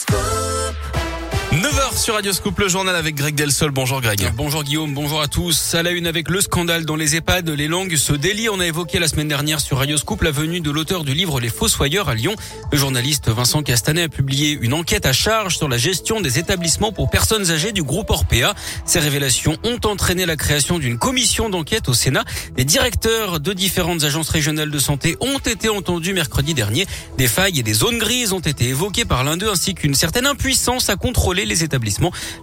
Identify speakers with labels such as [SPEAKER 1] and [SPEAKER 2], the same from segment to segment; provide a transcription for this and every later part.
[SPEAKER 1] school. 9h sur Radio Scoop, le journal avec Greg Delsol. Bonjour Greg.
[SPEAKER 2] Bonjour Guillaume, bonjour à tous. À la une avec le scandale dans les EHPAD, les langues se délient. On a évoqué la semaine dernière sur Radio Scoop la venue de l'auteur du livre Les Fossoyeurs à Lyon. Le journaliste Vincent Castanet a publié une enquête à charge sur la gestion des établissements pour personnes âgées du groupe Orpea. Ces révélations ont entraîné la création d'une commission d'enquête au Sénat. Les directeurs de différentes agences régionales de santé ont été entendus mercredi dernier. Des failles et des zones grises ont été évoquées par l'un d'eux ainsi qu'une certaine impuissance à contrôler les établissements.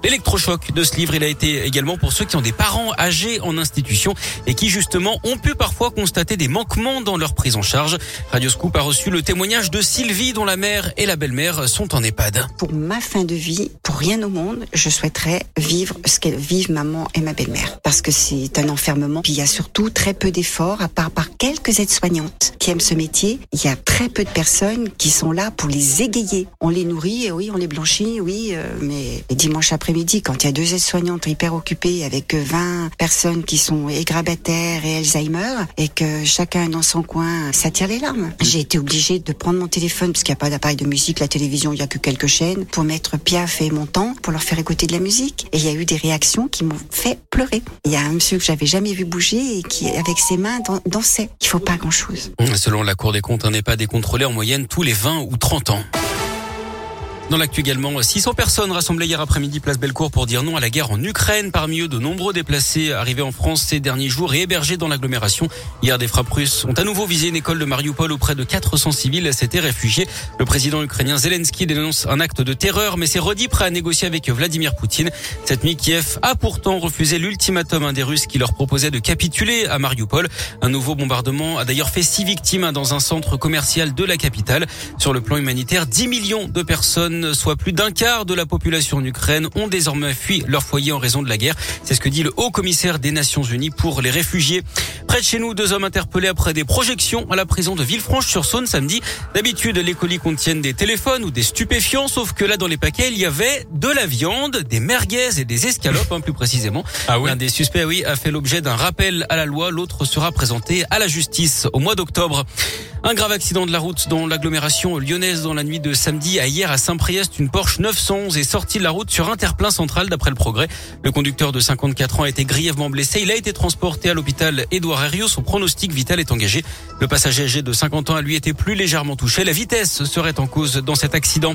[SPEAKER 2] L'électrochoc de ce livre, il a été également pour ceux qui ont des parents âgés en institution et qui justement ont pu parfois constater des manquements dans leur prise en charge. Radio Scoop a reçu le témoignage de Sylvie dont la mère et la belle-mère sont en EHPAD.
[SPEAKER 3] Pour ma fin de vie, pour rien au monde, je souhaiterais vivre ce qu'elles vivent maman et ma belle-mère. Parce que c'est un enfermement. Puis il y a surtout très peu d'efforts, à part par quelques aides-soignantes qui aiment ce métier. Il y a très peu de personnes qui sont là pour les égayer. On les nourrit, oui, on les blanchit, oui, euh, mais dimanche après-midi, quand il y a deux aides-soignantes hyper occupées avec 20 personnes qui sont égrabataires et Alzheimer et que chacun dans son coin, ça tire les larmes. J'ai été obligée de prendre mon téléphone parce qu'il n'y a pas d'appareil de musique, la télévision, il n'y a que quelques chaînes pour mettre Piaf et mon temps pour leur faire écouter de la musique. Et il y a eu des réactions qui m'ont fait pleurer. Il y a un monsieur que j'avais jamais vu bouger et qui, avec ses mains, dansait. Il faut pas grand chose.
[SPEAKER 2] Selon la Cour des comptes, un pas décontrôlé en moyenne tous les 20 ou 30 ans. Dans l'actu également, 600 personnes rassemblées hier après-midi place Bellecour pour dire non à la guerre en Ukraine. Parmi eux, de nombreux déplacés arrivés en France ces derniers jours et hébergés dans l'agglomération. Hier, des frappes russes ont à nouveau visé une école de Mariupol où près de 400 civils s'étaient réfugiés. Le président ukrainien Zelensky dénonce un acte de terreur, mais s'est redit prêt à négocier avec Vladimir Poutine. Cette nuit, Kiev a pourtant refusé l'ultimatum des Russes qui leur proposait de capituler à Mariupol. Un nouveau bombardement a d'ailleurs fait six victimes dans un centre commercial de la capitale. Sur le plan humanitaire, 10 millions de personnes soit plus d'un quart de la population d'Ukraine, ont désormais fui leur foyer en raison de la guerre. C'est ce que dit le haut commissaire des Nations Unies pour les réfugiés. Près de chez nous, deux hommes interpellés après des projections à la prison de Villefranche-sur-Saône samedi. D'habitude, les colis contiennent des téléphones ou des stupéfiants, sauf que là, dans les paquets, il y avait de la viande, des merguez et des escalopes, hein, plus précisément. Ah oui. L'un des suspects, oui, a fait l'objet d'un rappel à la loi. L'autre sera présenté à la justice au mois d'octobre. Un grave accident de la route dans l'agglomération lyonnaise dans la nuit de samedi à hier à Saint-Priest. Une Porsche 911 est sortie de la route sur un terre-plein central d'après le progrès. Le conducteur de 54 ans a été grièvement blessé. Il a été transporté à l'hôpital Édouard Herriot. Son pronostic vital est engagé. Le passager âgé de 50 ans a lui été plus légèrement touché. La vitesse serait en cause dans cet accident.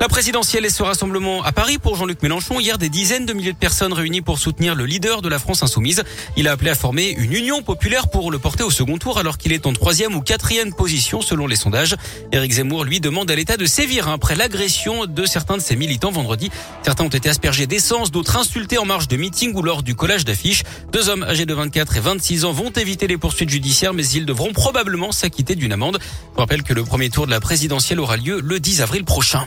[SPEAKER 2] La présidentielle et ce rassemblement à Paris pour Jean-Luc Mélenchon. Hier, des dizaines de milliers de personnes réunies pour soutenir le leader de la France insoumise. Il a appelé à former une union populaire pour le porter au second tour alors qu'il est en troisième ou quatrième selon les sondages. Éric Zemmour lui demande à l'État de sévir hein, après l'agression de certains de ses militants vendredi. Certains ont été aspergés d'essence, d'autres insultés en marge de meeting ou lors du collage d'affiches. Deux hommes âgés de 24 et 26 ans vont éviter les poursuites judiciaires mais ils devront probablement s'acquitter d'une amende. Je rappelle que le premier tour de la présidentielle aura lieu le 10 avril prochain.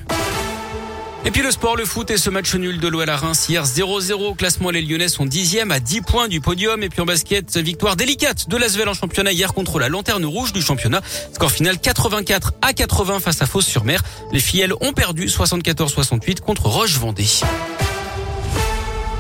[SPEAKER 2] Et puis le sport, le foot et ce match nul de l'OL à Reims hier 0-0. Classement, les Lyonnais sont dixième à 10 points du podium. Et puis en basket, victoire délicate de l'Asvel en championnat hier contre la lanterne rouge du championnat. Score final 84 à 80 face à Fos-sur-Mer. Les filles, ont perdu 74-68 contre Roche-Vendée.